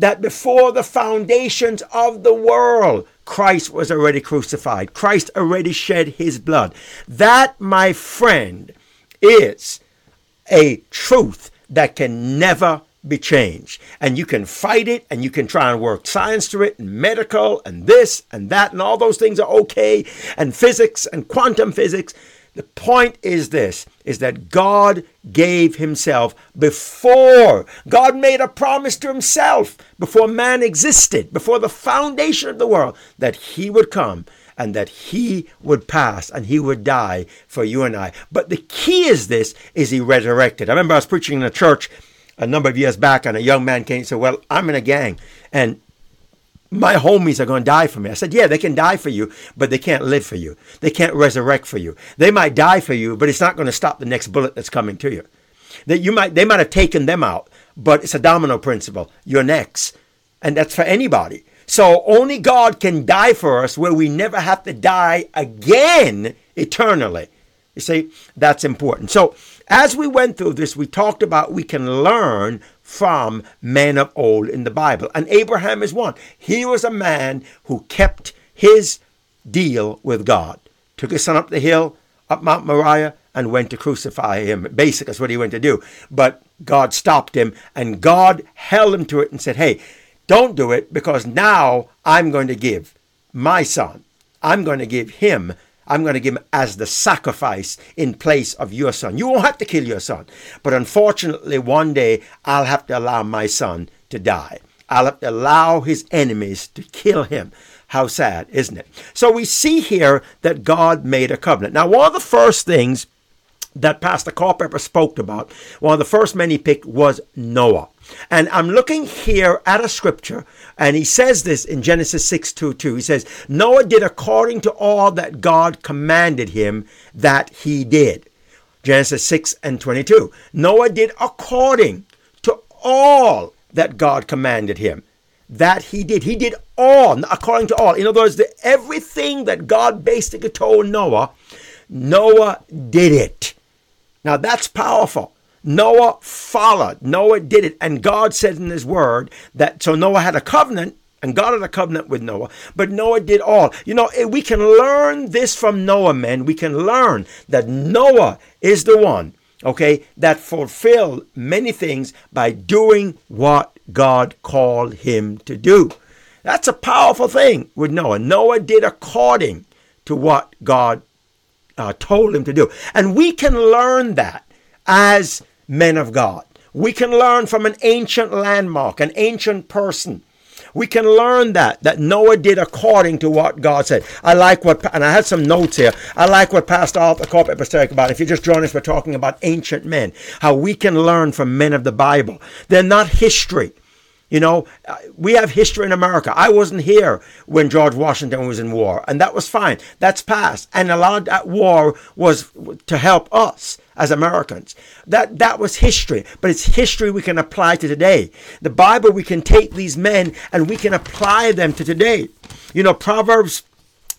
that before the foundations of the world, Christ was already crucified. Christ already shed his blood. That, my friend, is a truth that can never be changed. And you can fight it and you can try and work science to it and medical and this and that and all those things are okay and physics and quantum physics. The point is this is that God gave himself before God made a promise to himself before man existed, before the foundation of the world that he would come and that he would pass and he would die for you and I. But the key is this is he resurrected. I remember I was preaching in a church a number of years back and a young man came and said, "Well, I'm in a gang and my homies are going to die for me. I said, yeah, they can die for you, but they can't live for you. They can't resurrect for you. They might die for you, but it's not going to stop the next bullet that's coming to you. That you might, they might have taken them out, but it's a domino principle. You're next. And that's for anybody. So only God can die for us where we never have to die again eternally. You see, that's important. So as we went through this, we talked about we can learn from men of old in the Bible. And Abraham is one. He was a man who kept his deal with God. Took his son up the hill, up Mount Moriah, and went to crucify him. Basically, that's what he went to do. But God stopped him, and God held him to it and said, Hey, don't do it because now I'm going to give my son, I'm going to give him I'm going to give him as the sacrifice in place of your son. You won't have to kill your son. But unfortunately, one day I'll have to allow my son to die. I'll have to allow his enemies to kill him. How sad, isn't it? So we see here that God made a covenant. Now, one of the first things that Pastor Culpepper spoke about, one of the first men he picked was Noah. And I'm looking here at a scripture, and he says this in Genesis 6 2 2. He says, Noah did according to all that God commanded him that he did. Genesis 6 and 22. Noah did according to all that God commanded him that he did. He did all, according to all. In other words, the, everything that God basically told Noah, Noah did it. Now that's powerful. Noah followed. Noah did it. And God said in his word that so Noah had a covenant and God had a covenant with Noah, but Noah did all. You know, eh, we can learn this from Noah, men. We can learn that Noah is the one, okay, that fulfilled many things by doing what God called him to do. That's a powerful thing with Noah. Noah did according to what God uh, told him to do. And we can learn that as men of God. We can learn from an ancient landmark, an ancient person. We can learn that, that Noah did according to what God said. I like what, and I had some notes here. I like what Pastor Arthur was talking about. If you just join us, we're talking about ancient men, how we can learn from men of the Bible. They're not history. You know, uh, we have history in America. I wasn't here when George Washington was in war, and that was fine. That's past. And a lot of that war was to help us as Americans. That that was history, but it's history we can apply to today. The Bible we can take these men and we can apply them to today. You know, Proverbs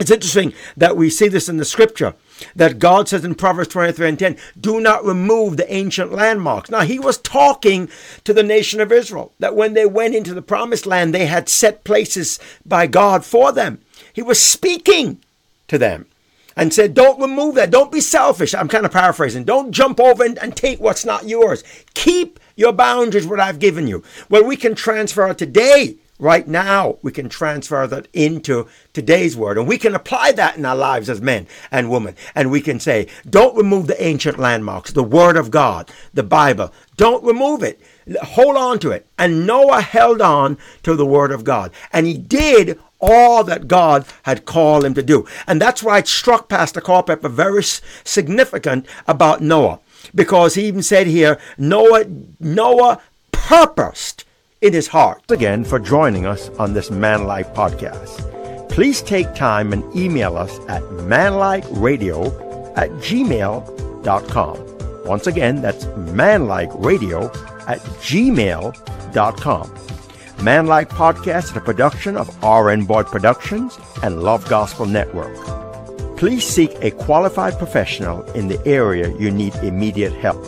it's interesting that we see this in the scripture that God says in Proverbs 23 and 10, do not remove the ancient landmarks. Now, he was talking to the nation of Israel that when they went into the promised land, they had set places by God for them. He was speaking to them and said, Don't remove that. Don't be selfish. I'm kind of paraphrasing. Don't jump over and, and take what's not yours. Keep your boundaries, what I've given you. Well, we can transfer today right now we can transfer that into today's word and we can apply that in our lives as men and women. And we can say don't remove the ancient landmarks the word of god the bible. Don't remove it. Hold on to it. And noah held on to the word of god. And he did all that God had called him to do. And that's why it struck Pastor Culpepper very significant about Noah. Because he even said here, Noah, Noah purposed in his heart. Again, for joining us on this Manlike podcast. Please take time and email us at manlikeradio at gmail.com. Once again, that's manlikeradio at gmail.com. Manlike Podcast is a production of R.N. Boyd Productions and Love Gospel Network. Please seek a qualified professional in the area you need immediate help.